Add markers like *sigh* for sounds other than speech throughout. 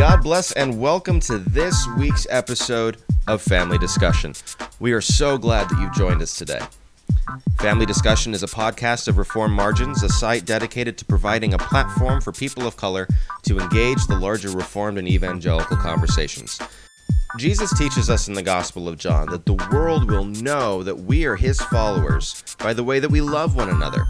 God bless and welcome to this week's episode of Family Discussion. We are so glad that you've joined us today. Family Discussion is a podcast of Reformed Margins, a site dedicated to providing a platform for people of color to engage the larger Reformed and evangelical conversations. Jesus teaches us in the Gospel of John that the world will know that we are his followers by the way that we love one another.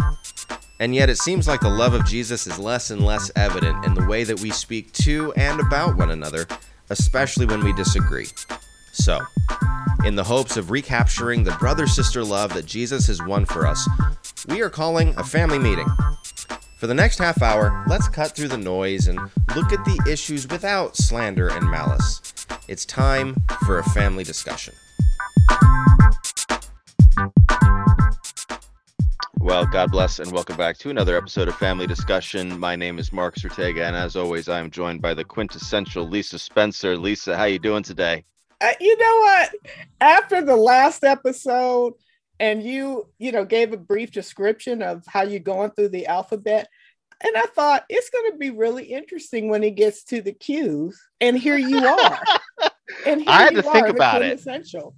And yet, it seems like the love of Jesus is less and less evident in the way that we speak to and about one another, especially when we disagree. So, in the hopes of recapturing the brother sister love that Jesus has won for us, we are calling a family meeting. For the next half hour, let's cut through the noise and look at the issues without slander and malice. It's time for a family discussion. Well, God bless and welcome back to another episode of Family Discussion. My name is Mark Ortega, and as always, I am joined by the quintessential Lisa Spencer. Lisa, how you doing today? Uh, you know what? After the last episode, and you, you know, gave a brief description of how you're going through the alphabet, and I thought it's going to be really interesting when he gets to the Q's, and here you are. *laughs* and I had to think about it. Essential.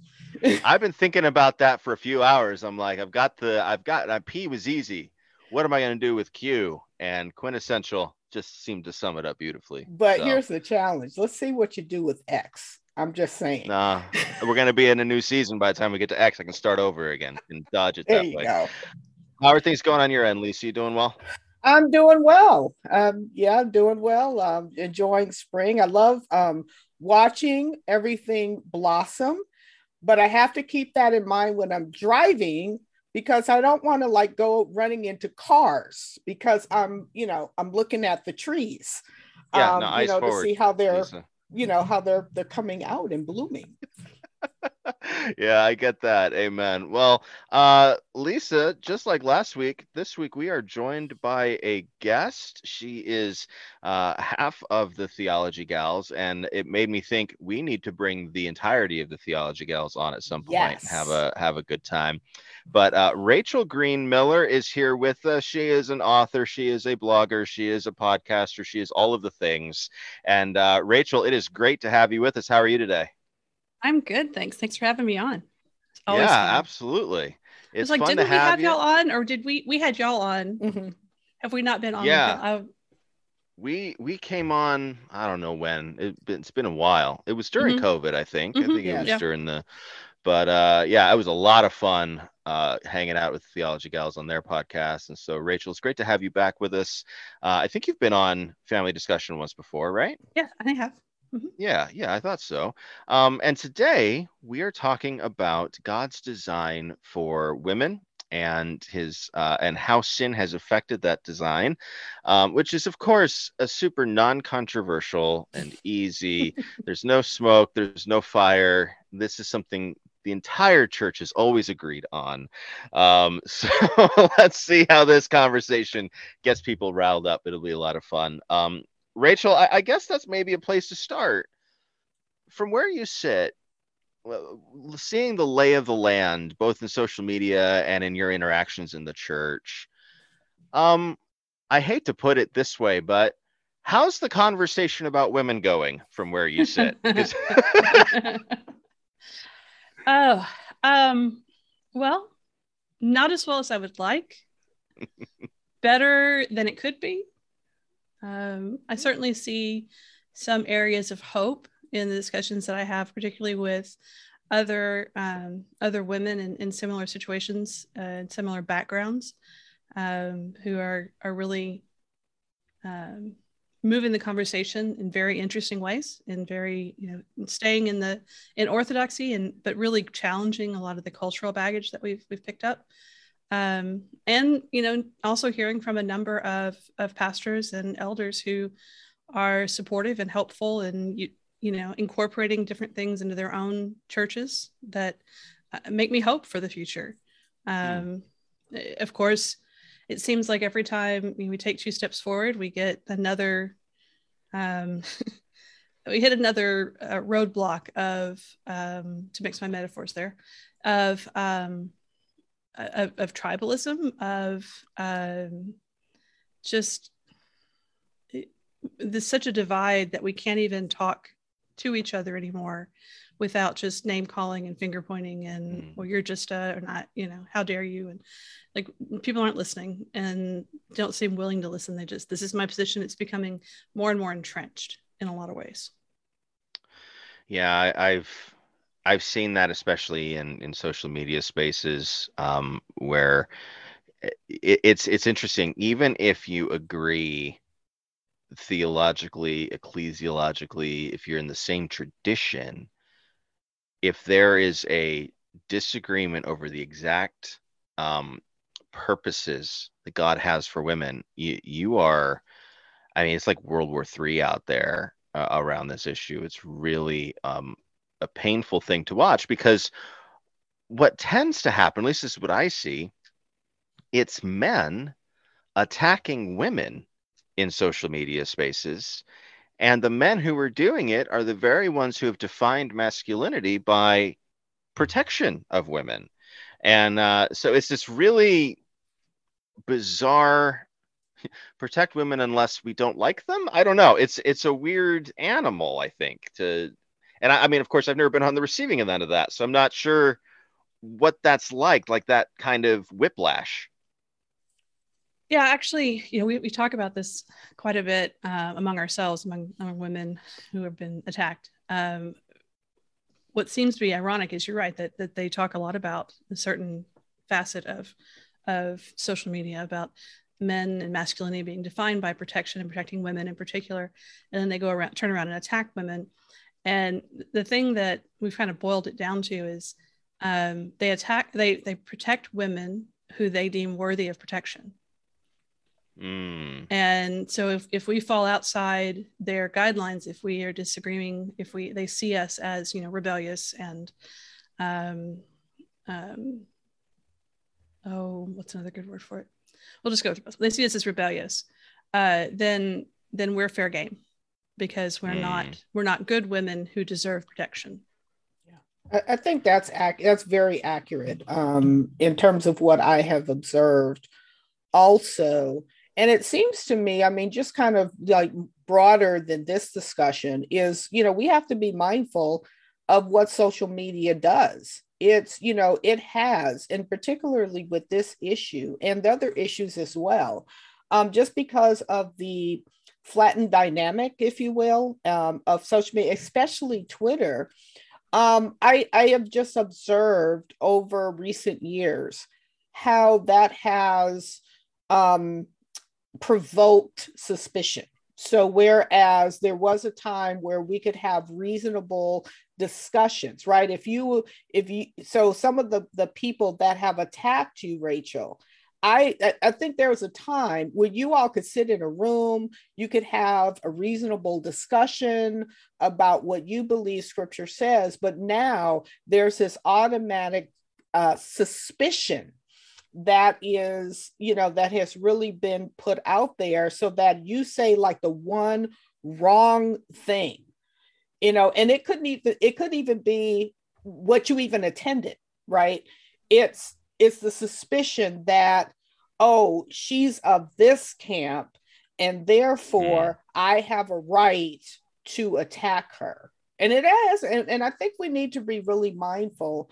I've been thinking about that for a few hours. I'm like, I've got the, I've got, uh, P was easy. What am I going to do with Q? And quintessential just seemed to sum it up beautifully. But so. here's the challenge. Let's see what you do with X. I'm just saying. Nah, we're going to be in a new season by the time we get to X. I can start over again and dodge it that way. Go. How are things going on your end, Lisa? You doing well? I'm doing well. Um, yeah, I'm doing well. Um, enjoying spring. I love um, watching everything blossom but I have to keep that in mind when I'm driving because I don't want to like go running into cars because I'm, you know, I'm looking at the trees. Yeah, um, no, you know, forward, to see how they're, Lisa. you know, how they're they're coming out and blooming. Yeah, I get that. Amen. Well, uh, Lisa, just like last week, this week we are joined by a guest. She is uh, half of the Theology Gals, and it made me think we need to bring the entirety of the Theology Gals on at some point yes. and have a have a good time. But uh, Rachel Green Miller is here with us. She is an author, she is a blogger, she is a podcaster, she is all of the things. And uh, Rachel, it is great to have you with us. How are you today? I'm good, thanks. Thanks for having me on. Yeah, fun. absolutely. It's, it's like, didn't we have, have y'all on, or did we? We had y'all on. Mm-hmm. Have we not been on? Yeah. We we came on. I don't know when. It, has been a while. It was during mm-hmm. COVID, I think. Mm-hmm. I think it was yeah. during the. But uh, yeah, it was a lot of fun uh, hanging out with Theology Gals on their podcast. And so, Rachel, it's great to have you back with us. Uh, I think you've been on Family Discussion once before, right? Yeah, I have. Mm-hmm. Yeah, yeah, I thought so. Um, and today we are talking about God's design for women and his uh, and how sin has affected that design, um, which is of course a super non-controversial and easy. *laughs* there's no smoke, there's no fire. This is something the entire church has always agreed on. Um, *laughs* so let's see how this conversation gets people riled up. It'll be a lot of fun. Um, Rachel, I, I guess that's maybe a place to start. From where you sit, seeing the lay of the land, both in social media and in your interactions in the church, um, I hate to put it this way, but how's the conversation about women going from where you sit? *laughs* *laughs* oh, um, well, not as well as I would like. *laughs* Better than it could be. Um, I certainly see some areas of hope in the discussions that I have, particularly with other um, other women in, in similar situations uh, and similar backgrounds um, who are are really um, moving the conversation in very interesting ways and very you know staying in the in orthodoxy and but really challenging a lot of the cultural baggage that we've we've picked up um, and you know also hearing from a number of of pastors and elders who are supportive and helpful and you you know incorporating different things into their own churches that uh, make me hope for the future um, mm. of course it seems like every time we take two steps forward we get another um, *laughs* we hit another uh, roadblock of um, to mix my metaphors there of um, of, of tribalism, of um, just there's such a divide that we can't even talk to each other anymore without just name calling and finger pointing and mm. well you're just uh or not you know how dare you? And like people aren't listening and don't seem willing to listen. They just this is my position. It's becoming more and more entrenched in a lot of ways. Yeah I, i've i've seen that especially in in social media spaces um where it, it's it's interesting even if you agree theologically ecclesiologically if you're in the same tradition if there is a disagreement over the exact um, purposes that God has for women, you you are, I mean, it's like World War Three out there uh, around this issue. It's really um, a painful thing to watch because what tends to happen, at least this is what I see, it's men attacking women in social media spaces and the men who are doing it are the very ones who have defined masculinity by protection of women. And uh, so it's this really bizarre *laughs* protect women unless we don't like them. I don't know. It's it's a weird animal, I think. To and I, I mean, of course, I've never been on the receiving end of that, so I'm not sure what that's like, like that kind of whiplash. Yeah, actually, you know, we, we talk about this quite a bit uh, among ourselves, among, among women who have been attacked. Um, what seems to be ironic is you're right that, that they talk a lot about a certain facet of of social media about men and masculinity being defined by protection and protecting women in particular, and then they go around, turn around and attack women. And the thing that we've kind of boiled it down to is um, they attack, they they protect women who they deem worthy of protection Mm. And so if, if we fall outside their guidelines, if we are disagreeing, if we they see us as you know rebellious and um, um, oh, what's another good word for it? We'll just go through. They see us as rebellious, uh, then then we're fair game because we're mm. not we're not good women who deserve protection. Yeah, I, I think that's ac- that's very accurate um, in terms of what I have observed. Also, and it seems to me, I mean, just kind of like broader than this discussion is, you know, we have to be mindful of what social media does. It's, you know, it has, and particularly with this issue and the other issues as well, um, just because of the flattened dynamic, if you will, um, of social media, especially Twitter. Um, I, I have just observed over recent years how that has um, provoked suspicion. So, whereas there was a time where we could have reasonable discussions, right? If you, if you, so some of the the people that have attacked you, Rachel, I I think there was a time when you all could sit in a room, you could have a reasonable discussion about what you believe Scripture says, but now there's this automatic uh, suspicion that is you know that has really been put out there so that you say like the one wrong thing you know and it couldn't even it could even be what you even attended right? It's it's the suspicion that oh she's of this camp and therefore mm. i have a right to attack her and it is and, and i think we need to be really mindful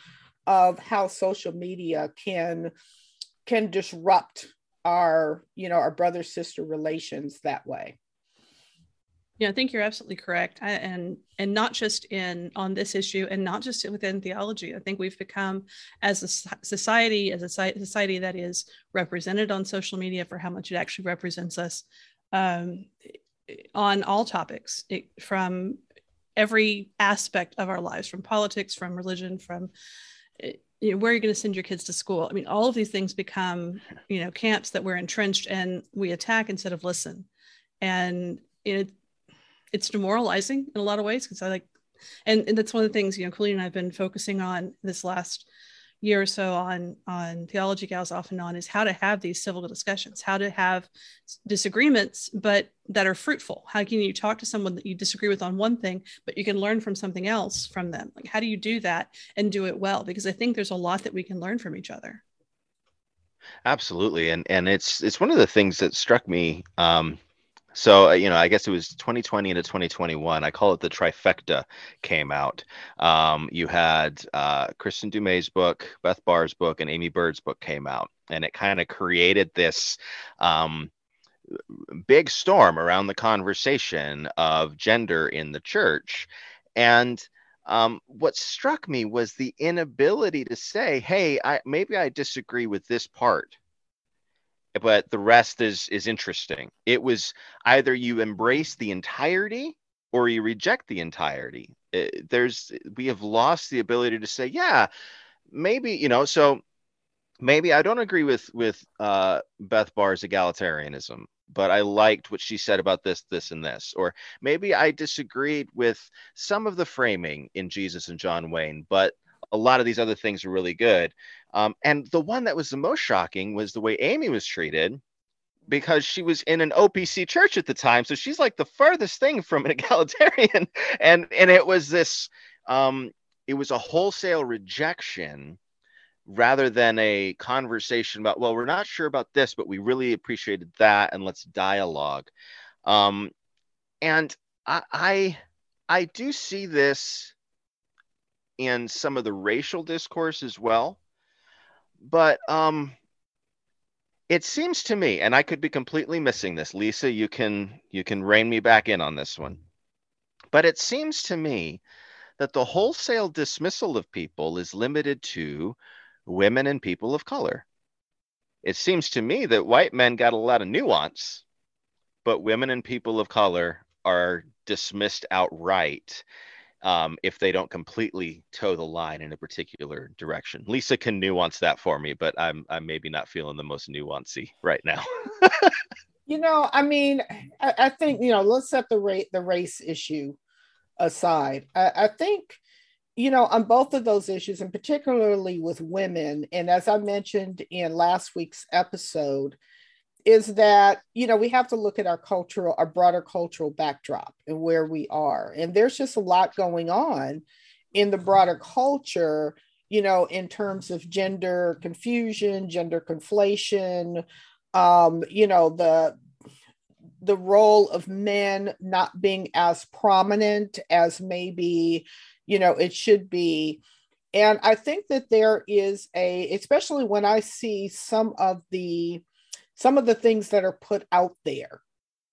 of how social media can can disrupt our you know our brother sister relations that way yeah i think you're absolutely correct I, and and not just in on this issue and not just within theology i think we've become as a society as a society that is represented on social media for how much it actually represents us um, on all topics it, from every aspect of our lives from politics from religion from you know, where are you going to send your kids to school? I mean, all of these things become, you know, camps that we're entrenched and we attack instead of listen. And it, it's demoralizing in a lot of ways because I like, and, and that's one of the things, you know, Colleen and I've been focusing on this last year or so on on theology gals off and on is how to have these civil discussions how to have disagreements but that are fruitful. How can you talk to someone that you disagree with on one thing but you can learn from something else from them? Like how do you do that and do it well? Because i think there's a lot that we can learn from each other. Absolutely. And and it's it's one of the things that struck me um so uh, you know i guess it was 2020 into 2021 i call it the trifecta came out. Um, you had uh, kristin du book beth barr's book and Aimee Byrd's book came out and it kind of created this um, big storm around the conversation of gender in the church. And um, what struck me was the inability to say hey I, maybe i disagree with this part but the rest is is interesting. It was either you embrace the entirety or you reject the entirety. It, uh, there's we have lost the ability to say, yeah, maybe you know. So maybe I don't agree with with uh, Beth Barr's egalitarianism, but I liked what she said about this, this, and this. Or maybe I disagreed with some of the framing in Jesus and John Wayne, but a lot of these other things are really good. Um, and the one that was the most shocking was the way Aimee was treated because she was in an OPC church at the time. So she's like the furthest thing from an *laughs* egalitarian. And and it was this um, it was a wholesale rejection rather than a conversation about, well, we're not sure about this, but we really appreciated that and let's dialogue. Um, and I, I I do see this in some of the racial discourse as well. But um, it seems to me, and I could be completely missing this, Lisa. You can you can rein me back in on this one. But it seems to me that the wholesale dismissal of people is limited to women and people of color. It seems to me that white men got a lot of nuance, but women and people of color are dismissed outright um, if they don't completely toe the line in a particular direction. Lisa can nuance that for me, but I'm I'm maybe not feeling the most nuancy right now. *laughs* you know, I mean, I, I, think you know, let's set the rate the race issue aside. I, I think you know on both of those issues, and particularly with women, and as I mentioned in last week's episode, is that you know we have to look at our cultural our broader cultural backdrop and where we are. And there's just a lot going on in the broader culture you know in terms of gender confusion gender conflation um you know the the role of men not being as prominent as maybe you know it should be. And i think that there is a especially when i see some of the some of the things that are put out there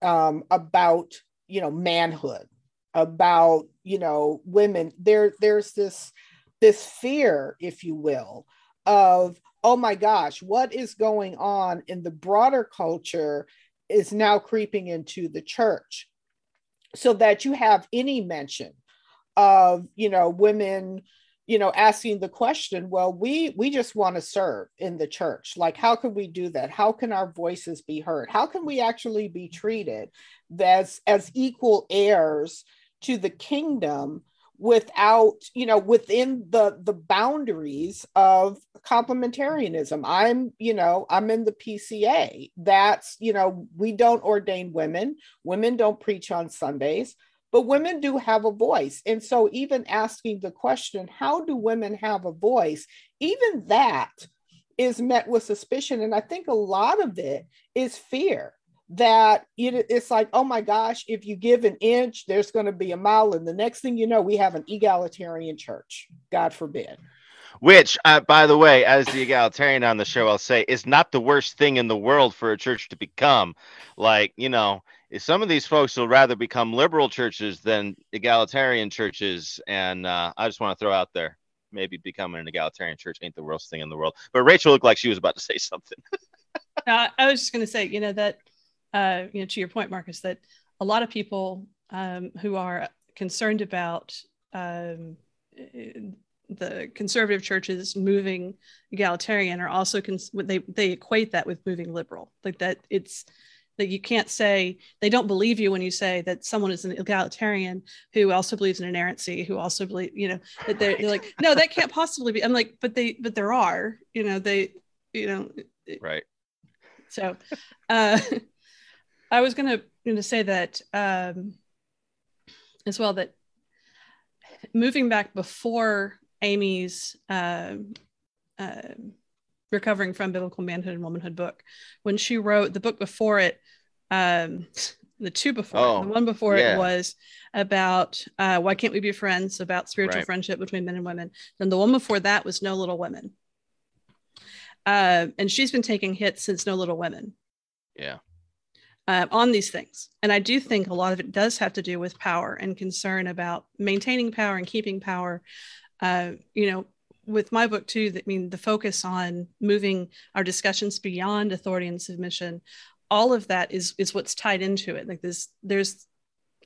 um, about you know manhood about you know women there there's this this fear if you will of oh my gosh what is going on in the broader culture is now creeping into the church. So that you have any mention of you know women you know asking the question well we we just want to serve in the church. Like how can we do that? How can our voices be heard? How can we actually be treated as as equal heirs to the kingdom without you know within the the boundaries of complementarianism? I'm you know i'm in the pca that's you know we don't ordain women. Women don't preach on sundays but women do have a voice. And so, even asking the question, how do women have a voice? Even that is met with suspicion. And I think a lot of it is fear that it's like, oh my gosh, if you give an inch, there's going to be a mile. And the next thing you know, we have an egalitarian church, God forbid. Which, uh, by the way, as the egalitarian on the show, I'll say is not the worst thing in the world for a church to become. Like, you know, some of these folks will rather become liberal churches than egalitarian churches. And uh, I just want to throw out there maybe becoming an egalitarian church ain't the worst thing in the world. But Rachel looked like she was about to *laughs* say something. I was just going to say, you know, that, uh, you know, to your point, Marcus, that a lot of people um, who are concerned about um, the conservative churches moving egalitarian are also cons- they they equate that with moving liberal like that it's that you can't say they don't believe you when you say that someone is an egalitarian who also believes in inerrancy who also believe you know that they're, they're, like no that *laughs* can't possibly be i'm like but they but there are you know they you know right. So uh *laughs* i was gonna gonna say that um as well that moving back before aimee's uh, uh recovering from biblical manhood and womanhood book when she wrote the book before it um *laughs* The two before, Oh, the one before yeah. it was about uh, why can't we be friends? About spiritual Right. friendship between men and women. Then the one before that was No Little Women. Uh, and she's been taking hits since No Little Women Yeah. uh, on these things. And I do think a lot of it does have to do with power and concern about maintaining power and keeping power. Uh, you know, with my book too, that I mean the focus on moving our discussions beyond authority and submission, all of that is is what's tied into it. Like this, there's,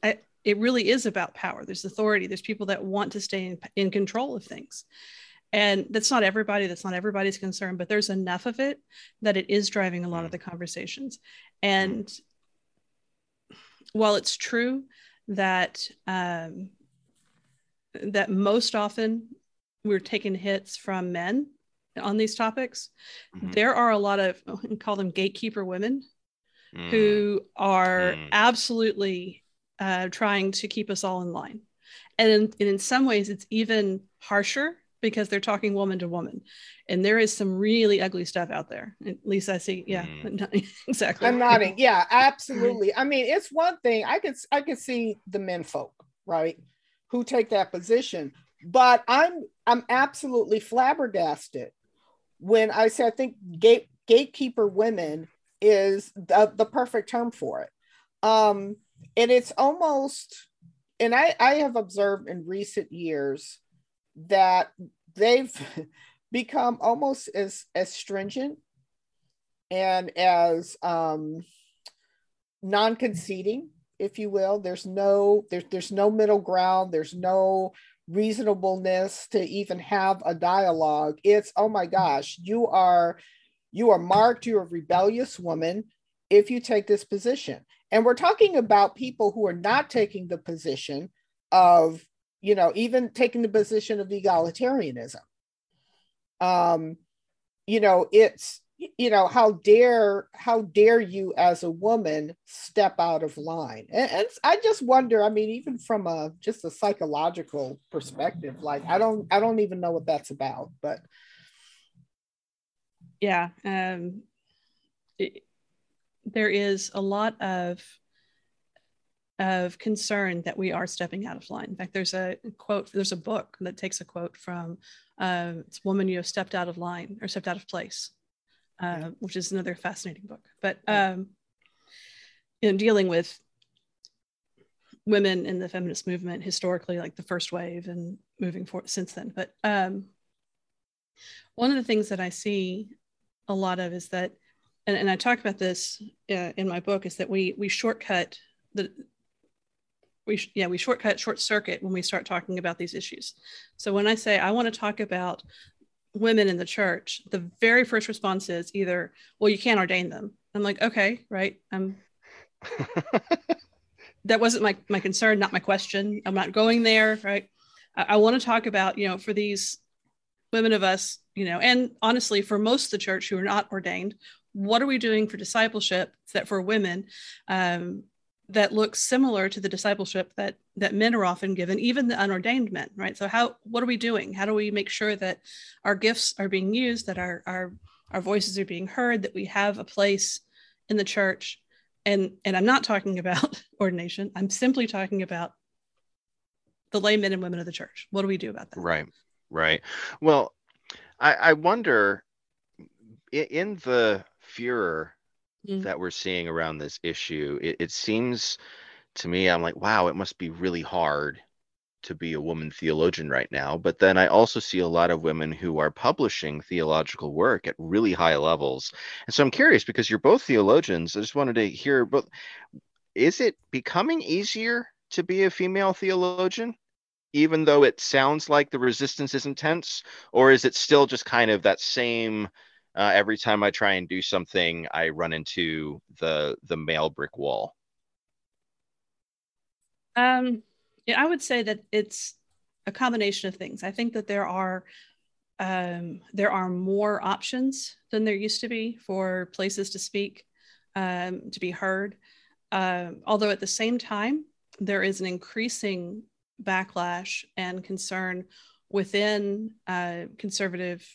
I, it really is about power. There's authority. There's people that want to stay in, in control of things. And that's not everybody. That's not everybody's concern, but there's enough of it that it is driving a lot of the conversations. And while it's true that um, that most often we're taking hits from men on these topics, Mhm. there are a lot of we call them gatekeeper women Mm. who are Mm. absolutely uh, trying to keep us all in line. And in, and in some ways, it's even harsher because they're talking woman to woman. And there is some really ugly stuff out there. At least I see. Yeah, *laughs* exactly. I'm nodding. *laughs* Yeah, absolutely. I mean, it's one thing I could I could see the men folk, right, who take that position, but I'm I'm absolutely flabbergasted when I say I think gate gatekeeper women is the, the perfect term for it. Um, and it's almost, and I I have observed in recent years that they've *laughs* become almost as as stringent and as um, non-conceding, if you will. There's no there's there's no middle ground. There's no reasonableness to even have a dialogue. It's oh my gosh, you are you are marked. You're a rebellious woman if you take this position. And we're talking about people who are not taking the position of you know even taking the position of egalitarianism. Um, you know it's you know how dare how dare you as a woman step out of line? And, and i just wonder i mean even from a just a psychological perspective like i don't i don't even know what that's about but yeah um it, there is a lot of of concern that we are stepping out of line. In fact there's a quote there's a book that takes a quote from uh, it's woman you have stepped out of line or stepped out of place uh, which is another fascinating book. But um in dealing with women in the feminist movement historically like the first wave and moving forward since then. But um one of the things that i see a lot of is that and, and i talk about this uh, in my book is that we we shortcut the we sh- yeah we shortcut short circuit when we start talking about these issues. So when i say i want to talk about women in the church the very first response is either well you can't ordain them. I'm like okay right i'm *laughs* that wasn't my my concern not my question. I'm not going there right? I, I want to talk about you know for these women of us you know and honestly for most of the church who are not ordained what are we doing for discipleship that for women um, that looks similar to the discipleship that that men are often given even the unordained men right? So how what are we doing? How do we make sure that our gifts are being used that our our our voices are being heard that we have a place in the church? And and i'm not talking *laughs* about ordination. I'm simply talking about the lay men and women of the church. What do we do about that? Right, right. Well, I, I wonder in the furor Mm. that we're seeing around this issue, it, it seems to me, I'm like, wow, it must be really hard to be a woman theologian right now. But then I also see a lot of women who are publishing theological work at really high levels. And so I'm curious because you're both theologians. I just wanted to hear both. Is it becoming easier to be a female theologian? even though it sounds like the resistance is intense or is it still just kind of that same uh, every time i try and do something i run into the the male brick wall Um, yeah, I would say that it's a combination of things. I think that there are um, there are more options than there used to be for places to speak, um, to be heard. Um, although at the same time, there is an increasing backlash and concern within uh, conservative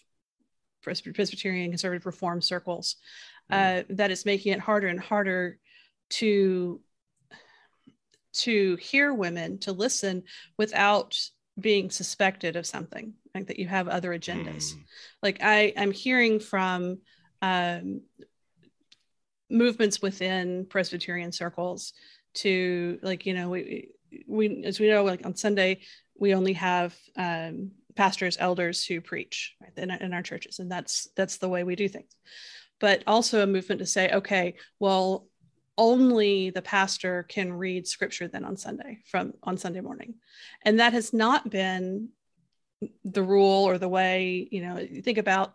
Presbyterian conservative reform circles uh, that is making it harder and harder to to hear women to listen without being suspected of something like that you have other agendas mm. like i i'm hearing from um, movements within presbyterian circles to like you know we we as we know like on sunday we only have um, pastors elders who preach right, in, in our churches and that's that's the way we do things but also a movement to say okay well only the pastor can read scripture then on Sunday from on Sunday morning. And that has not been the rule or the way, you know, you think about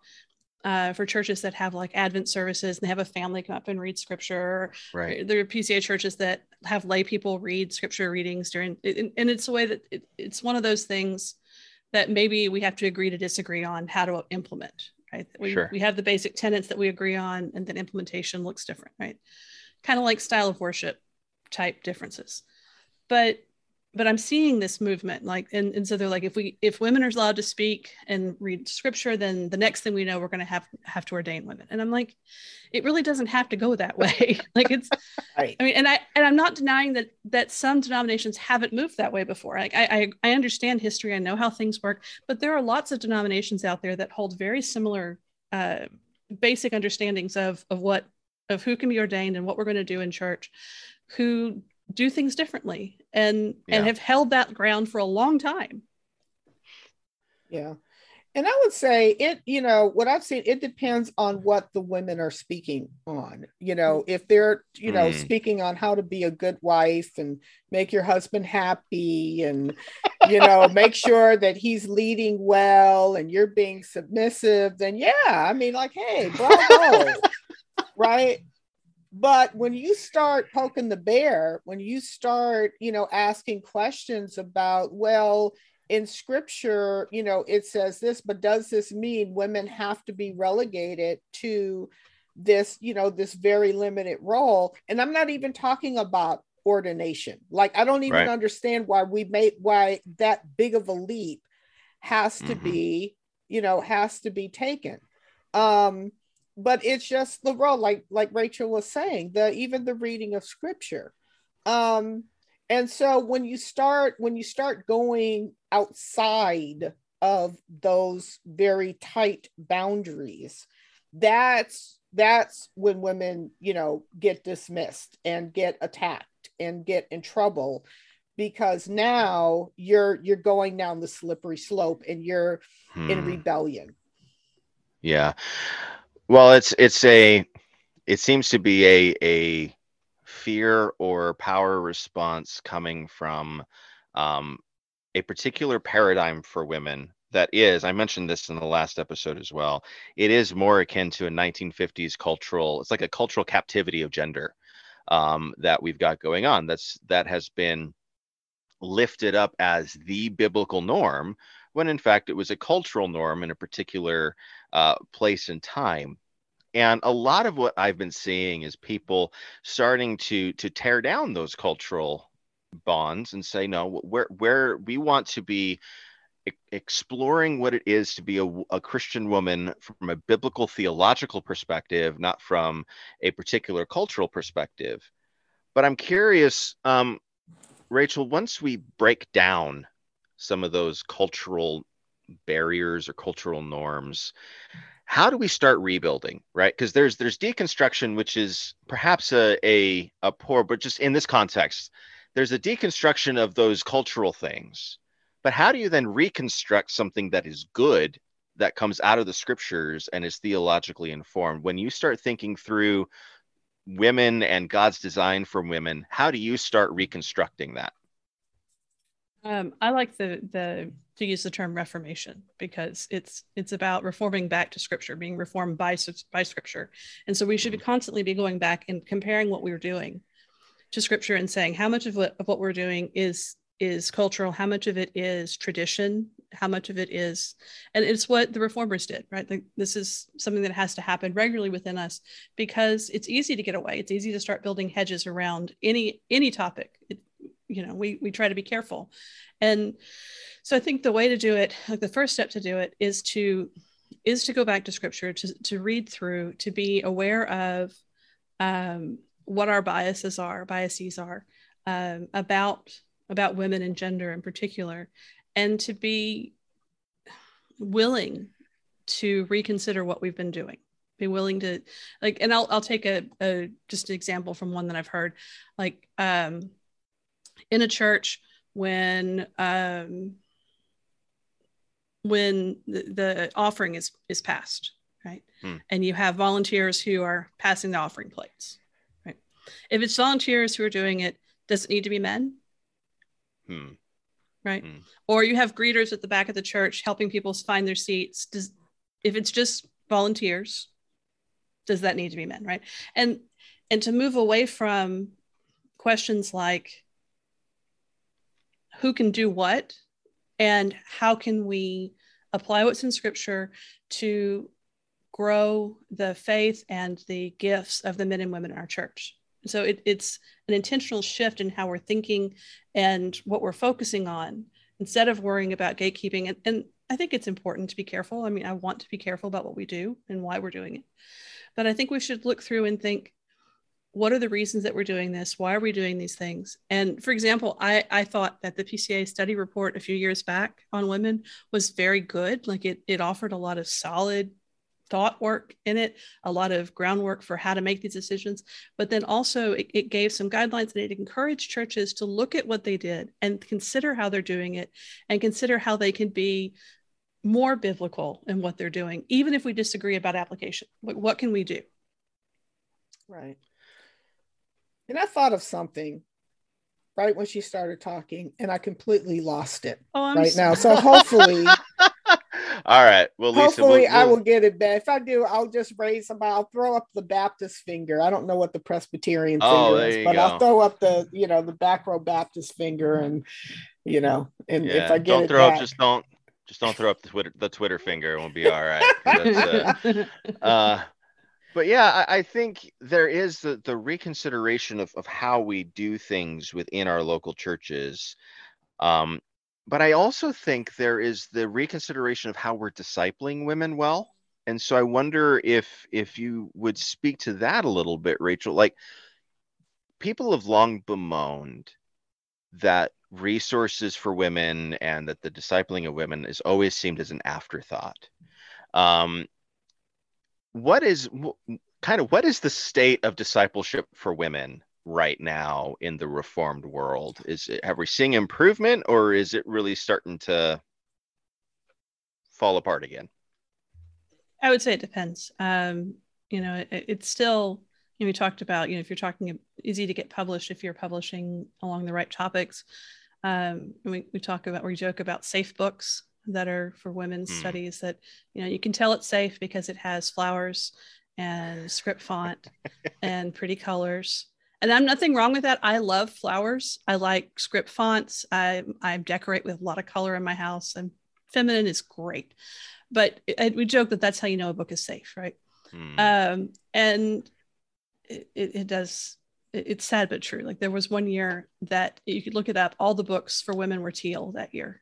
uh, for churches that have like Advent services and they have a family come up and read scripture. Right. There are PCA churches that have lay people read scripture readings during, and, and it's a way that it, it's one of those things that maybe we have to agree to disagree on how to implement. Right. We, sure. we have the basic tenets that we agree on, and then implementation looks different. Right kind of like style of worship type differences. But but I'm seeing this movement like and, and so they're like if we if women are allowed to speak and read scripture, then the next thing we know we're gonna have have to ordain women. And I'm like, it really doesn't have to go that way. *laughs* like it's *laughs* right. I mean, and I and I'm not denying that that some denominations haven't moved that way before. Like I, I I understand history, I know how things work, but there are lots of denominations out there that hold very similar uh, basic understandings of of what of who can be ordained and what we're going to do in church who do things differently and yeah. and have held that ground for a long time yeah and i would say it you know what i've seen it depends on what the women are speaking on you know if they're you know mm. speaking on how to be a good wife and make your husband happy and you know *laughs* make sure that he's leading well and you're being submissive then yeah i mean like hey bravo *laughs* right? But when you start poking the bear, when you start, you know, asking questions about, well, in scripture, you know, it says this, but does this mean women have to be relegated to this, you know, this very limited role? And I'm not even talking about ordination. Like, I don't even right. understand why we made why that big of a leap has to mm-hmm. be, you know, has to be taken. Um, but it's just the role like like rachel was saying the even the reading of scripture. Um and so when you start when you start going outside of those very tight boundaries that's that's when women you know get dismissed and get attacked and get in trouble because now you're you're going down the slippery slope and you're hmm. in rebellion. Yeah well, it's it's a it seems to be a a fear or power response coming from um, a particular paradigm for women that is i mentioned this in the last episode as well it is more akin to a 1950s cultural it's like a cultural captivity of gender um, that we've got going on that's that has been lifted up as the biblical norm when in fact it was a cultural norm in a particular uh, place and time and a lot of what i've been seeing is people starting to to tear down those cultural bonds and say no where where we want to be exploring what it is to be a, a, Christian woman from a biblical theological perspective, not from a particular cultural perspective. But I'm curious, um, Rachel, once we break down some of those cultural barriers or cultural norms how do we start rebuilding right? Because there's there's deconstruction which is perhaps a, a a poor but just in this context there's a deconstruction of those cultural things. But how do you then reconstruct something that is good that comes out of the scriptures and is theologically informed? When you start thinking through women and god's design for women how do you start reconstructing that um, I like the the to use the term reformation because it's it's about reforming back to scripture, being reformed by by scripture, and so we should be constantly be going back and comparing what we are doing to scripture and saying how much of what of what we're doing is is cultural, how much of it is tradition, how much of it is, and it's what the reformers did, right? Like this is something that has to happen regularly within us because it's easy to get away. It's easy to start building hedges around any any topic. It, you know we we try to be careful. And so i think the way to do it like the first step to do it is to is to go back to scripture to, to read through to be aware of um, what our biases are biases are um, about about women and gender in particular, and to be willing to reconsider what we've been doing. Be willing to like and i'll, I'll take a, a just an example from one that i've heard. Like um in a church when um when the, the offering is is passed right hmm. and you have volunteers who are passing the offering plates right if it's volunteers who are doing it does it need to be men hmm. right hmm. or you have greeters at the back of the church helping people find their seats does if it's just volunteers does that need to be men right and and to move away from questions like who can do what and how can we apply what's in scripture to grow the faith and the gifts of the men and women in our church so it, it's an intentional shift in how we're thinking and what we're focusing on instead of worrying about gatekeeping and, and I think it's important to be careful. I mean, I want to be careful about what we do and why we're doing it. But I think we should look through and think what are the reasons that we're doing this? Why are we doing these things? And for example, I, I thought that the PCA study report a few years back on women was very good. Like it, it offered a lot of solid thought work in it, a lot of groundwork for how to make these decisions. But then also, it, it gave some guidelines and it encouraged churches to look at what they did and consider how they're doing it and consider how they can be more biblical in what they're doing, even if we disagree about application. What, what can we do? Right. And I thought of something right when she started talking, and I completely lost it oh, right sorry. now. So hopefully, *laughs* all right. Well, Lisa, hopefully we'll, we'll... I will get it back. If I do, I'll just raise somebody. I'll throw up the Baptist finger. I don't know what the Presbyterian oh, finger is, but go. I'll throw up the you know the back row Baptist finger, and you know, and yeah, if I get don't it throw back, up, just don't just don't throw up the Twitter the Twitter finger. It won't be all right. Uh, *laughs* uh, but yeah, I, I, think there is the, the reconsideration of, of how we do things within our local churches. Um, but I also think there is the reconsideration of how we're discipling women well. And so I wonder if if you would speak to that a little bit, Rachel. Like people have long bemoaned that resources for women and that the discipling of women is always seemed as an afterthought. Um, what is kind of what is the state of discipleship for women right now in the reformed world? Is it, have we seen improvement or is it really starting to fall apart again? I would say it depends. Um, you know, it, it's still you know, we talked about you know if you're talking easy to get published if you're publishing along the right topics um, we, we talk about we joke about safe books that are for women's mm. studies that you know you can tell it's safe because it has flowers and script font *laughs* and pretty colors and i'm nothing wrong with that i love flowers i like script fonts i i decorate with a lot of color in my house and feminine is great but it, we joke that that's how you know a book is safe right mm. um, and it, it does it's sad but true. Like there was one year that you could look it up. All the books for women were teal that year.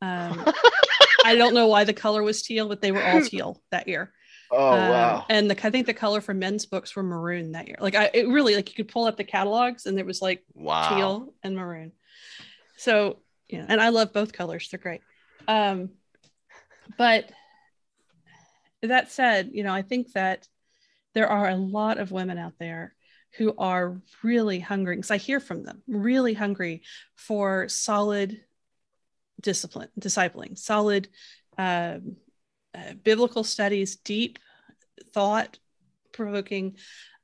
Um, *laughs* I don't know why the color was teal, but they were all teal that year. Oh um, wow! And the, I think the color for men's books were maroon that year. Like I, it really like you could pull up the catalogs and there was like wow. teal and maroon. So yeah, and I love both colors; they're great. Um, but that said, you know, I think that there are a lot of women out there who are really hungry because I hear from them really hungry for solid discipline, discipling, solid um, uh, biblical studies, deep thought provoking,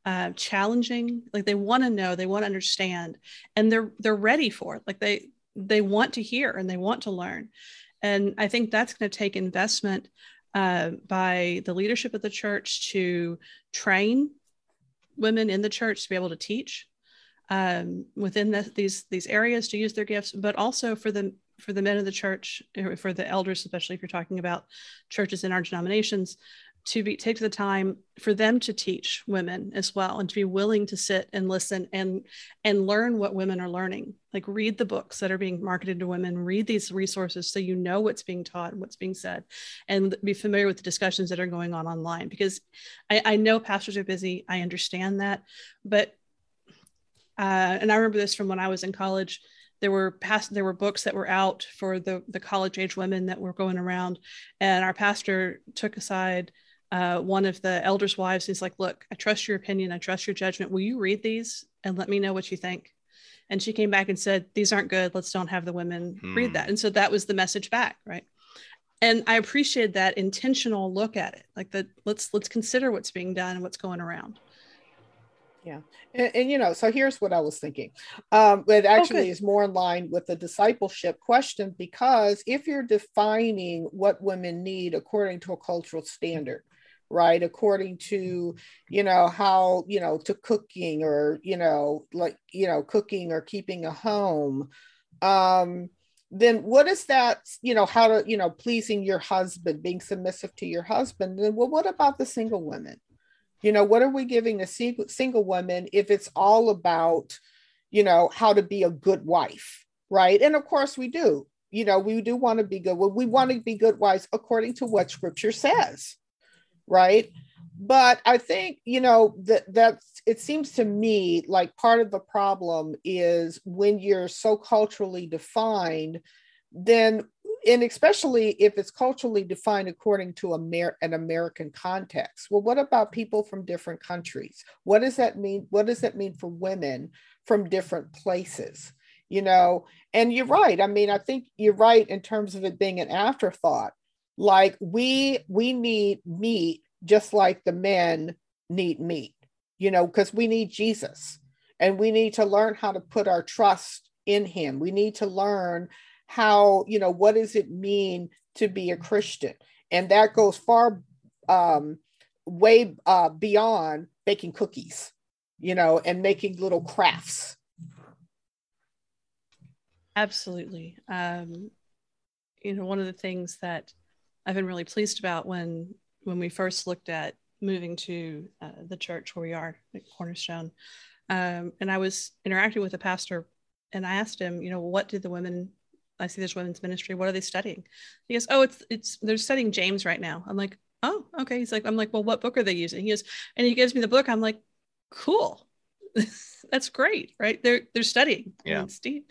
uh, challenging. Like they want to know, they want to understand, and they're they're ready for it. Like they they want to hear and they want to learn, and I think that's going to take investment uh, by the leadership of the church to train women in the church to be able to teach um, within the, these these areas to use their gifts, but also for the for the men of the church, for the elders, especially if you're talking about churches in our denominations, to be take the time for them to teach women as well and to be willing to sit and listen and and learn what women are learning. Like read the books that are being marketed to women. Read these resources so you know what's being taught and what's being said and be familiar with the discussions that are going on online. Because i, I know pastors are busy. I understand that. But uh, and I remember this from when I was in college. There were past there were books that were out for the the college age women that were going around, and our pastor took aside uh, one of the elders' wives. He's like, "Look, I trust your opinion. I trust your judgment. Will you read these and let me know what you think?" And she came back and said, "These aren't good. Let's don't have the women hmm. read that." And so that was the message back, right? And I appreciate that intentional look at it, like that. Let's let's consider what's being done and what's going around. Yeah. And, and, you know, so here's what I was thinking. Um, it actually okay. is more in line with the discipleship question because if you're defining what women need according to a cultural standard, right according to you know how you know to cooking or you know like you know cooking or keeping a home um then what is that you know how to you know pleasing your husband being submissive to your husband then well what about the single women you know what are we giving a single, woman if it's all about you know how to be a good wife right? And of course we do. You know we do want to be good. Well we want to be good wives according to what scripture says right? But i think you know that that's it seems to me like part of the problem is when you're so culturally defined then and especially if it's culturally defined according to Amer- an american context. Well what about people from different countries? What does that mean what does that mean for women from different places? You know and you're right i mean i think you're right in terms of it being an afterthought. Like we we need meat just like the men need meat you know because we need jesus. And we need to learn how to put our trust in him. We need to learn how you know what does it mean to be a christian and that goes far um way uh beyond baking cookies you know and making little crafts absolutely um you know one of the things that I've been really pleased about when when we first looked at moving to uh, the church where we are at Cornerstone. Um, and I was interacting with a pastor, and I asked him, you know, what did the women? I see this women's ministry. What are they studying? He goes, oh, it's it's they're studying James right now. I'm like, oh, okay. He's like, I'm like, well, what book are they using? He goes, and he gives me the book. I'm like, cool, *laughs* that's great, right? They're they're studying. Yeah, Steve.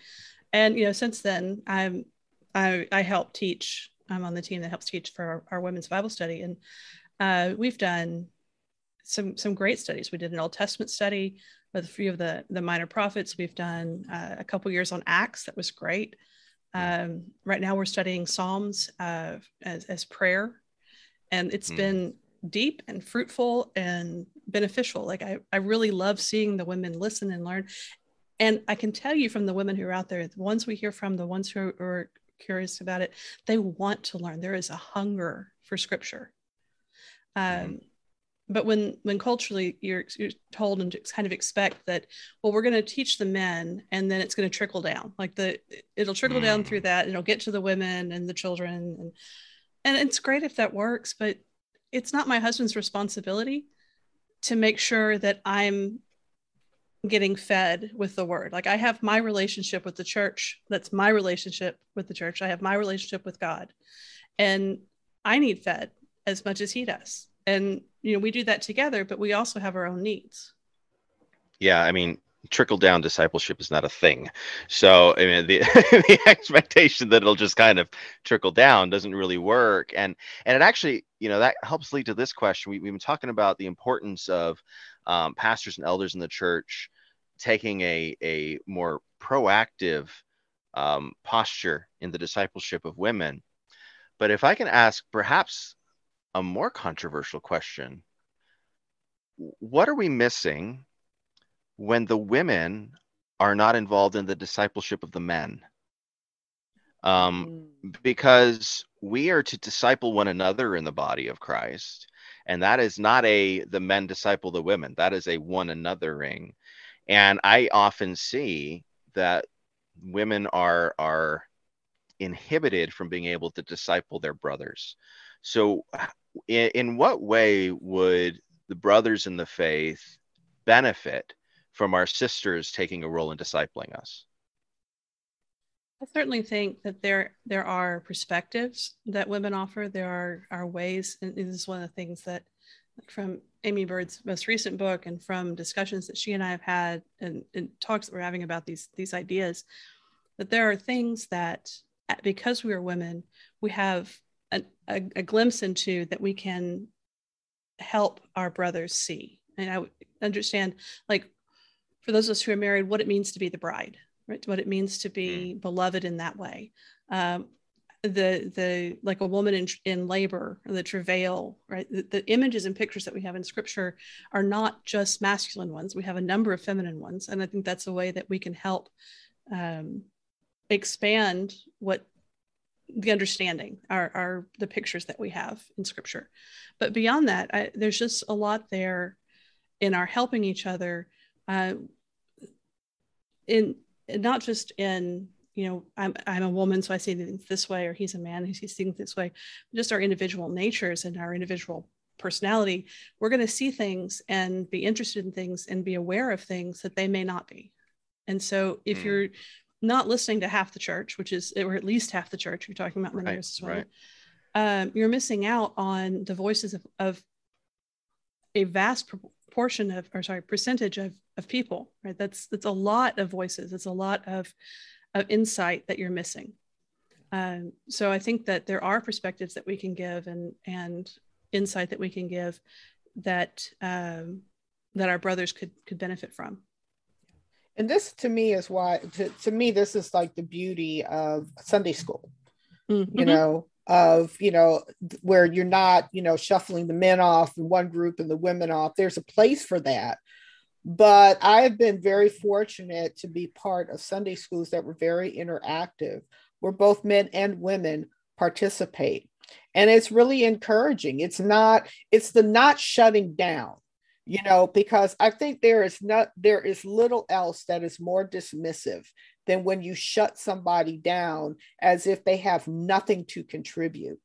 And you know, since then, I'm I I help teach I'm on the team that helps teach for our, our women's Bible study, and uh, we've done some some great studies. We did an Old Testament study with a few of the the minor prophets. We've done uh, a couple years on Acts. That was great. Um, right now, we're studying Psalms uh, as as prayer, and it's mm. been deep and fruitful and beneficial. Like I, I really love seeing the women listen and learn. And I can tell you from the women who are out there, the ones we hear from, the ones who are curious about it they want to learn there is a hunger for scripture mm-hmm. um, but when when culturally you're, you're told and kind of expect that well we're going to teach the men and then it's going to trickle down like the it'll trickle mm. down through that and it'll get to the women and the children and and it's great if that works but it's not my husband's responsibility to make sure that i'm getting fed with the word. Like I have my relationship with the church. That's my relationship with the church. I have my relationship with God. And I need fed as much as he does. And you know, we do that together, but we also have our own needs. Yeah, I mean, trickle down discipleship is not a thing. So I mean the *laughs* the expectation that it'll just kind of trickle down doesn't really work. And and it actually, you know, that helps lead to this question. We, have been talking about the importance of um, pastors and elders in the church taking a, a more proactive um, posture in the discipleship of women. But if I can ask perhaps a more controversial question, what are we missing when the women are not involved in the discipleship of the men? Um, mm. because we are to disciple one another in the body of Christ and that is not a the men disciple the women that is a one anothering and i often see that women are are inhibited from being able to disciple their brothers so in, in what way would the brothers in the faith benefit from our sisters taking a role in discipling us I certainly think that there there are perspectives that women offer. There are are ways, and this is one of the things that from Aimee Byrd's most recent book and from discussions that she and I have had and, and talks that we're having about these these ideas, that there are things that because we are women, we have a, a, a glimpse into that we can help our brothers see. And I understand, like, for those of us who are married, what it means to be the bride, right? What it means to be mm. beloved in that way. Um, the the like a woman in, in labor the travail right the, the, images and pictures that we have in scripture are not just masculine ones we have a number of feminine ones and i think that's a way that we can help um, expand what the understanding are, are the pictures that we have in scripture but beyond that I, there's just a lot there in our helping each other uh, in not just in you know I'm, I'm a woman so i see things this way or he's a man who sees things this way just our individual natures and our individual personality we're going to see things and be interested in things and be aware of things that they may not be and so if mm. you're not listening to half the church, which is, or at least half the church, you're talking about in the right, as well, right. um, you're missing out on the voices of, of a vast proportion of, or sorry, percentage of, of people, right? That's, that's a lot of voices. It's a lot of, of insight that you're missing. Um, so I think that there are perspectives that we can give and, and insight that we can give that, um, that our brothers could, could benefit from and this to me is why to, to me this is like the beauty of sunday school. Mm-hmm. you know of you know where you're not you know shuffling the men off in one group and the women off. There's a place for that. But i have been very fortunate to be part of sunday schools that were very interactive where both men and women participate. And it's really encouraging. It's not it's the not shutting down you know because i think there is not there is little else that is more dismissive than when you shut somebody down as if they have nothing to contribute.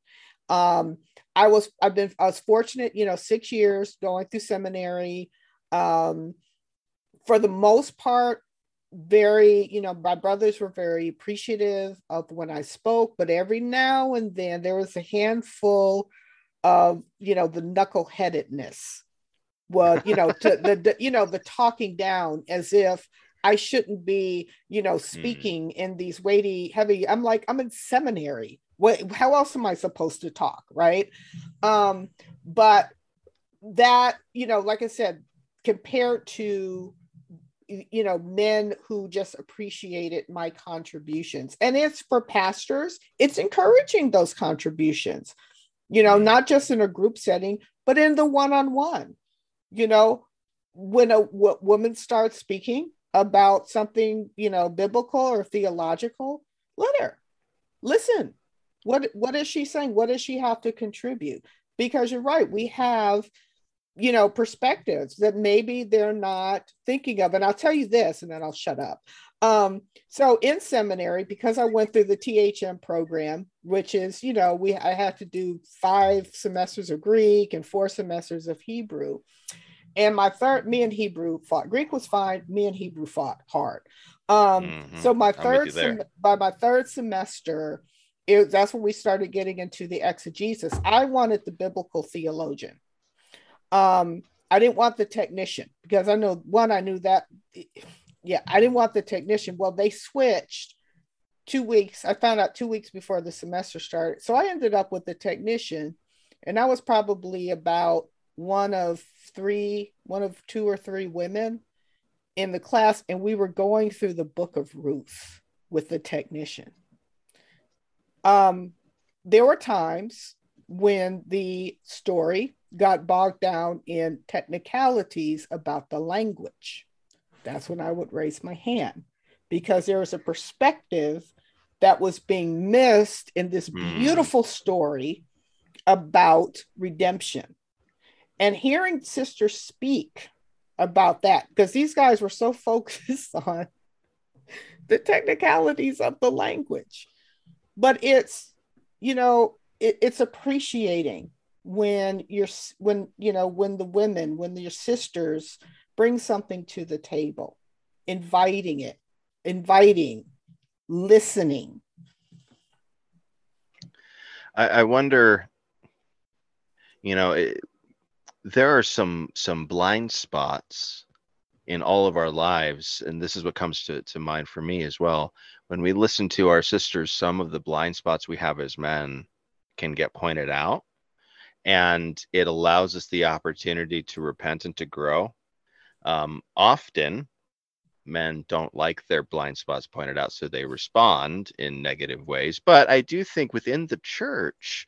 Um i was i've been i was fortunate you know six years going through seminary. Um for the most part very you know my brothers were very appreciative of when i spoke but every now and then there was a handful of you know the knuckleheadedness well you know to the, the, you know the talking down as if i shouldn't be you know mm. speaking mm. in these weighty heavy i'm like i'm in seminary what how else am i supposed to talk right um but that you know like i said compared to you know men who just appreciated my contributions and it's for pastors it's encouraging those contributions you know not just in a group setting but in the one-on-one you know, when a w- woman starts speaking about something, you know, biblical or theological, let her listen. What what is she saying? What does she have to contribute? Because you're right, we have, you know, perspectives that maybe they're not thinking of. And I'll tell you this, and then I'll shut up. Um, so in seminary, because I went through the THM program, which is, you know, we I had to do five semesters of Greek and four semesters of Hebrew. And my third, me and Hebrew fought. Greek was fine. Me and Hebrew fought hard. Um, mm-hmm. So my third, sem- by my third semester, it, that's when we started getting into the exegesis. I wanted the biblical theologian. Um, I didn't want the technician because I know one, I knew that yeah, I didn't want the technician. Well, they switched two weeks. I found out two weeks before the semester started. So I ended up with the technician, and I was probably about one of three, one of two or three women in the class, and we were going through the book of Ruth with the technician. Um, there were times when the story got bogged down in technicalities about the language that's when I would raise my hand because there was a perspective that was being missed in this mm. beautiful story about redemption. And hearing sisters speak about that, because these guys were so *laughs* focused on the technicalities of the language. But it's, you know, it, it's appreciating when you're when you know when the women when your sisters bring something to the table, inviting it, inviting, listening. I, I wonder, you know, it, there are some some blind spots in all of our lives and this is what comes to, to mind for me as well. When we listen to our sisters some of the blind spots we have as men can get pointed out and it allows us the opportunity to repent and to grow. Um, often men don't like their blind spots pointed out so they respond in negative ways. But i do think within the church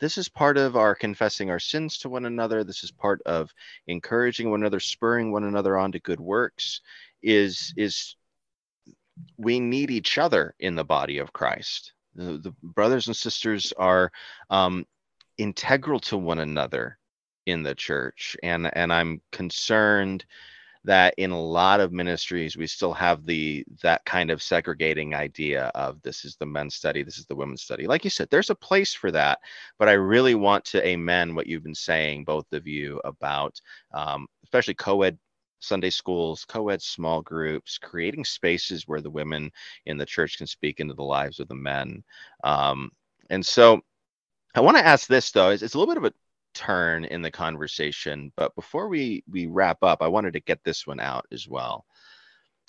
this is part of our confessing our sins to one another. This is part of encouraging one another spurring one another on to good works is is we need each other in the body of christ. The, the brothers and sisters are um, integral to one another in the church. And and i'm concerned that in a lot of ministries we still have the that kind of segregating idea of this is the men's study this is the women's study like you said there's a place for that but i really want to amen what you've been saying both of you about um, especially co-ed Sunday schools, co ed small groups, creating spaces where the women in the church can speak into the lives of the men. Um, and so I want to ask this, though, it's, it's a little bit of a turn in the conversation. But before we we wrap up, I wanted to get this one out as well.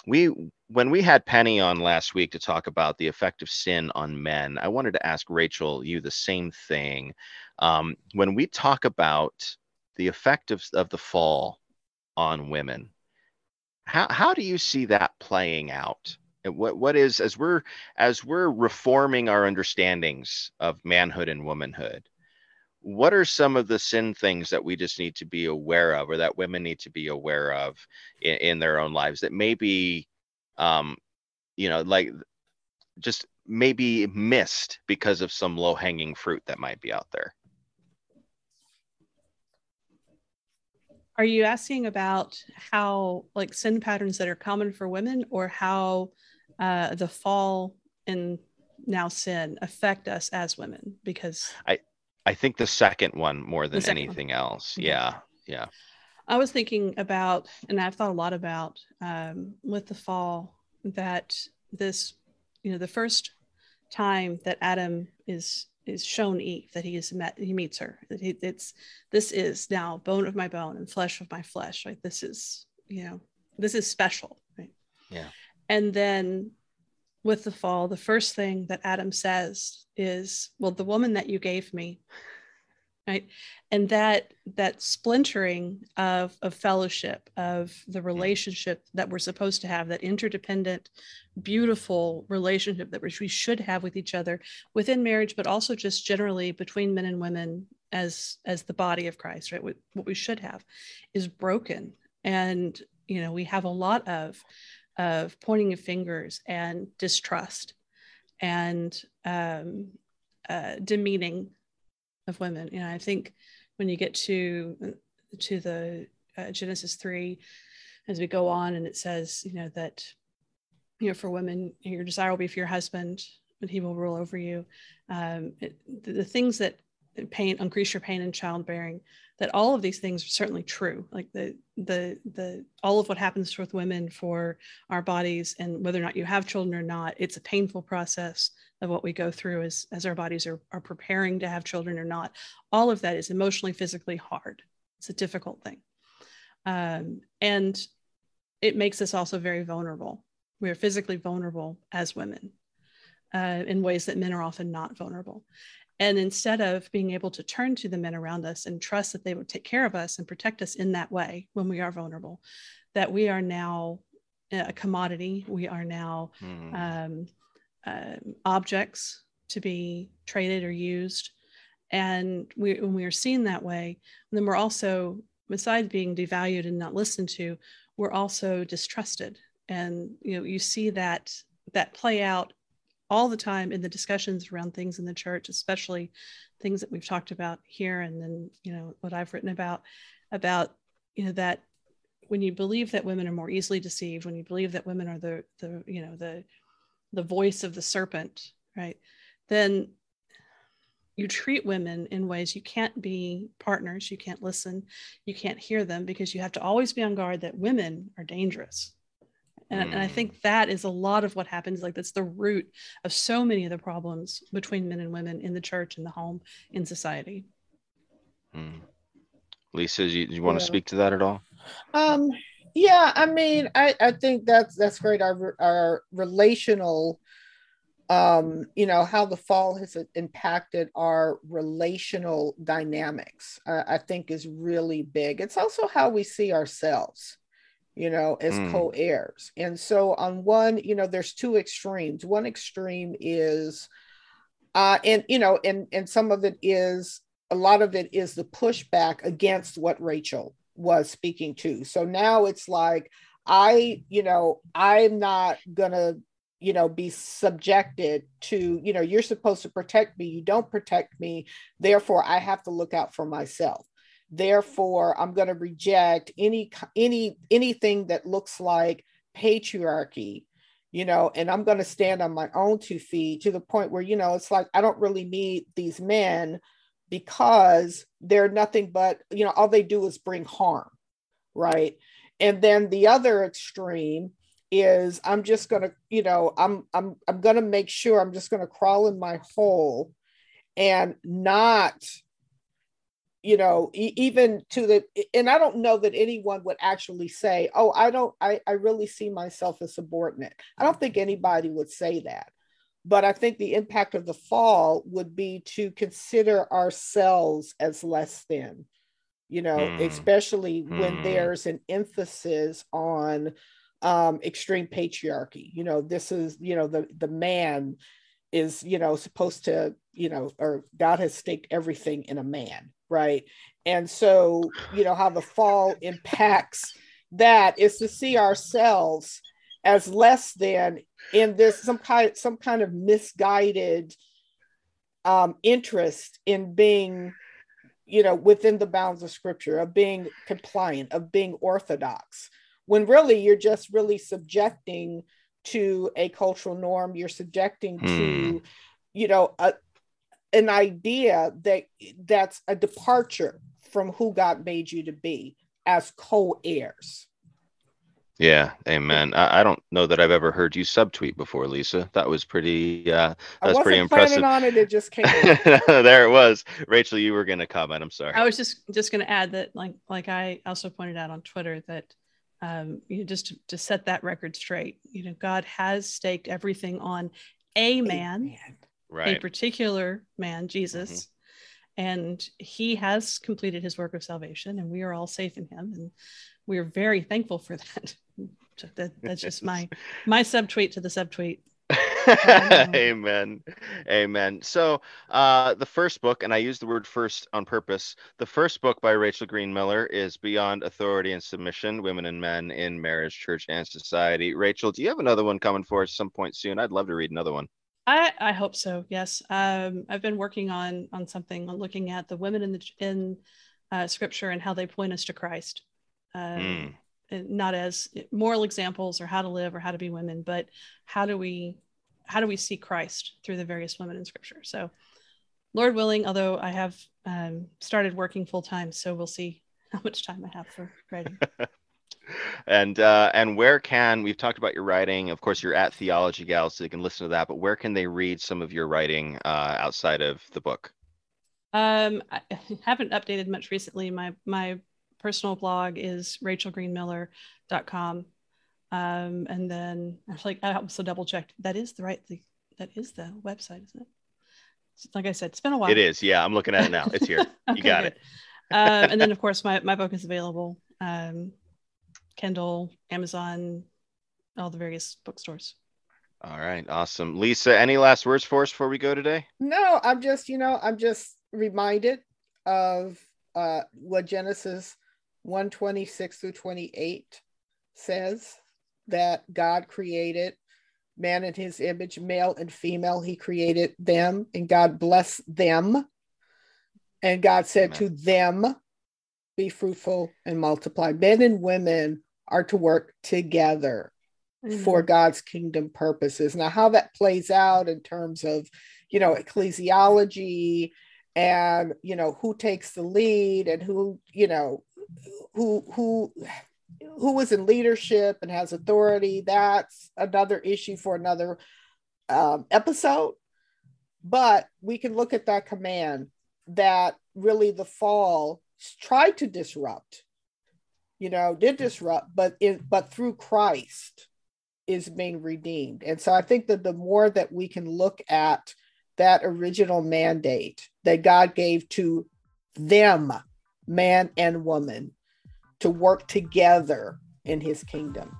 We when we had Penny on last week to talk about the effect of sin on men, I wanted to ask Rachel you the same thing. Um, when we talk about the effect of, of the fall on women, how how do you see that playing out? And what what is as we're as we're reforming our understandings of manhood and womanhood? What are some of the sin things that we just need to be aware of or that women need to be aware of in, in their own lives that maybe um you know like just maybe missed because of some low hanging fruit that might be out there? Are you asking about how like sin patterns that are common for women or how uh, the fall and now sin affect us as women? Because i I think the second one more than anything one. else. Yeah. Yeah. I was thinking about, and I've thought a lot about um, with the fall that this, you know, the first time that Adam is is shown Eve that he is met, he meets her. That he, it's this is now bone of my bone and flesh of my flesh. Right, this is, you know, this is special. Right. Yeah. And then with the fall, the first thing that Adam says is, "Well, the woman that you gave me." Right? And that that splintering of of fellowship, of the relationship that we're supposed to have, that interdependent, beautiful relationship that we should have with each other within marriage, but also just generally between men and women as as the body of Christ, right? What, what we should have is broken. And you know, we have a lot of of pointing of fingers and distrust and um, uh, demeaning of women. You know, I think when you get to to the uh, Genesis three, as we go on, and it says, you know, that you know, for women, your desire will be for your husband, but he will rule over you. Um, it, the, the things that pain increase your pain in childbearing that all of these things are certainly true like the the the all of what happens with women for our bodies and whether or not you have children or not it's a painful process of what we go through as as our bodies are, are preparing to have children or not. All of that is emotionally physically hard. It's a difficult thing. Um, and it makes us also very vulnerable. We are physically vulnerable as women uh, in ways that men are often not vulnerable and instead of being able to turn to the men around us and trust that they would take care of us and protect us in that way when we are vulnerable, that we are now a commodity, we are now mm. um, uh, objects to be traded or used. And we, when we are seen that way, then we're also, besides being devalued and not listened to, we're also distrusted. And you know, you see that that play out all the time in the discussions around things in the church, especially things that we've talked about here, and then you know what I've written about about you know that when you believe that women are more easily deceived, when you believe that women are the the you know the the voice of the serpent, right? Then you treat women in ways you can't be partners, you can't listen, you can't hear them because you have to always be on guard that women are dangerous and, mm. and, I mm. think that is a lot of what happens. Like that's the root of so many of the problems between men and women in the church, in the home, in society. Mm. Lisa, you, you want yeah. to speak to that at all? Um, yeah, I mean, I, I think that's that's great. Our our relational, um, you know, how the fall has impacted our relational dynamics. Uh, I think is really big. It's also how we see ourselves, you know, as mm. co-heirs. And so, on one, you know, there's two extremes. One extreme is, uh, and you know, and and some of it is a lot of it is the pushback against what Rachel was speaking to. So now it's like, I, you know, I'm not gonna, you know, be subjected to, you know, you're supposed to protect me. You don't protect me. Therefore, I have to look out for myself. Therefore, I'm going to reject any any anything that looks like patriarchy you know, and I'm going to stand on my own two feet to the point where, you know, it's like I don't really need these men because they're nothing but, you know, all they do is bring harm, right? And then the other extreme is I'm just going to, you know, I'm I'm I'm going to make sure I'm just going to crawl in my hole and not you know even to the and i don't know that anyone would actually say oh i don't i, I really see myself as subordinate i don't think anybody would say that but I think the impact of the fall would be to consider ourselves as less than, you know, mm. especially mm. when hmm. there's an emphasis on um, extreme patriarchy. You know, this is, you know, the the man is, you know, supposed to, you know, or God has staked everything in a man, right? And so, you know, how the fall impacts that is to see ourselves as less than in this some kind some kind of misguided um, interest in being you know within the bounds of scripture of being compliant of being orthodox when really you're just really subjecting to a cultural norm you're subjecting hmm. to you know a, an idea that that's a departure from who god made you to be as co-heirs yeah, amen. I, I, don't know that I've ever heard you subtweet before, Lisa. That was pretty. Uh, that was pretty impressive. on it; it just *laughs* came. there it was. Rachel, you were going to comment. I'm sorry. I was just just going to add that, like, like I also pointed out on Twitter that, um, you know, just to, to set that record straight. You know, God has staked everything on a man, right. a particular man, Jesus. Mm-hmm and he has completed his work of salvation and we are all safe in him and we are very thankful for that *laughs* that, that's just my *laughs* my subtweet to the subtweet. Amen. Amen. So, uh, the first book, and I use the word first on purpose, the first book by Rachel Green Miller is Beyond Authority and Submission Women and Men in Marriage, Church, and Society. Rachel, do you have another one coming for us some point soon? I'd love to read another one. I, I hope so. Yes. Um, I've been working on on something on looking at the women in the in uh, scripture and how they point us to Christ. Um, mm not as moral examples or how to live or how to be women, but how do we how do we see Christ through the various women in Scripture? So, Lord willing, although I have um, started working full time, so we'll see how much time I have for writing. *laughs* and uh, and where can we've talked about your writing? Of course, you're at Theology Gal, so they can listen to that. But where can they read some of your writing uh, outside of the book? Um, I *laughs* haven't updated much recently. My my personal blog is rachelgreenmiller.com. Um, and then I was like, I also double checked. That is the right, the, that is the website, isn't it? Like I said, it's been a while. It is. Yeah. I'm looking at it now. It's here. *laughs* okay, you got good. it. um, and then *laughs* of course my, my book is available. Um, Kindle, Amazon, all the various bookstores. All right. Awesome. Lisa, any last words for us before we go today? No, I'm just, you know, I'm just reminded of uh, what Genesis 126 through 28 says that God created man in his image, male and female, he created them, and God blessed them. And God said Amen. to them, Be fruitful and multiply. Men and women are to work together mm-hmm. for God's kingdom purposes. Now, how that plays out in terms of, you know, ecclesiology and, you know, who takes the lead and who, you know, who who who is in leadership and has authority that's another issue for another um, episode but we can look at that command that really the fall tried to disrupt, you know, did disrupt, but it, but through Christ is being redeemed. And so I think that the more that we can look at that original mandate that God gave to them, man and woman, to work together in his kingdom.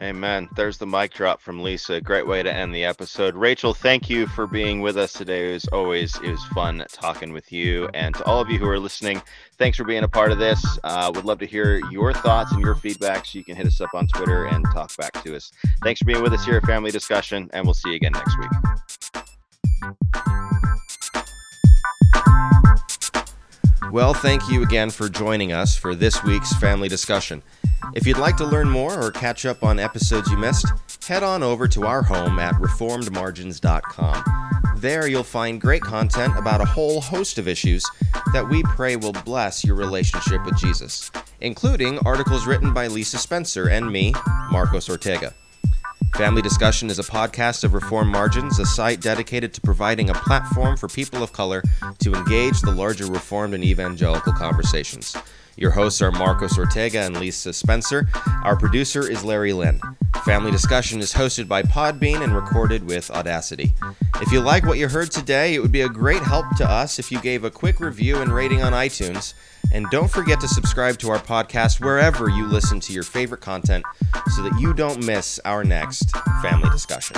Amen. There's the mic drop from Lisa. Great way to end the episode. Rachel, thank you for being with us today. Was always it was fun talking with you, and to all of you who are listening, thanks for being a part of this. Uh, would love to hear your thoughts and your feedback. So you can hit us up on Twitter and talk back to us. Thanks for being with us here at Family Discussion, and we'll see you again next week. Well, thank you again for joining us for this week's family discussion. If you'd like to learn more or catch up on episodes you missed, head on over to our home at reformedmargins.com. There you'll find great content about a whole host of issues that we pray will bless your relationship with Jesus, including articles written by Lisa Spencer and me, Marcos Ortega. Family Discussion is a podcast of Reformed Margins, a site dedicated to providing a platform for people of color to engage the larger Reformed and evangelical conversations. Your hosts are Marcos Ortega and Lisa Spencer. Our producer is Larry Lynn. Family Discussion is hosted by Podbean and recorded with Audacity. If you like what you heard today, it would be a great help to us if you gave a quick review and rating on iTunes. And don't forget to subscribe to our podcast wherever you listen to your favorite content so that you don't miss our next family discussion.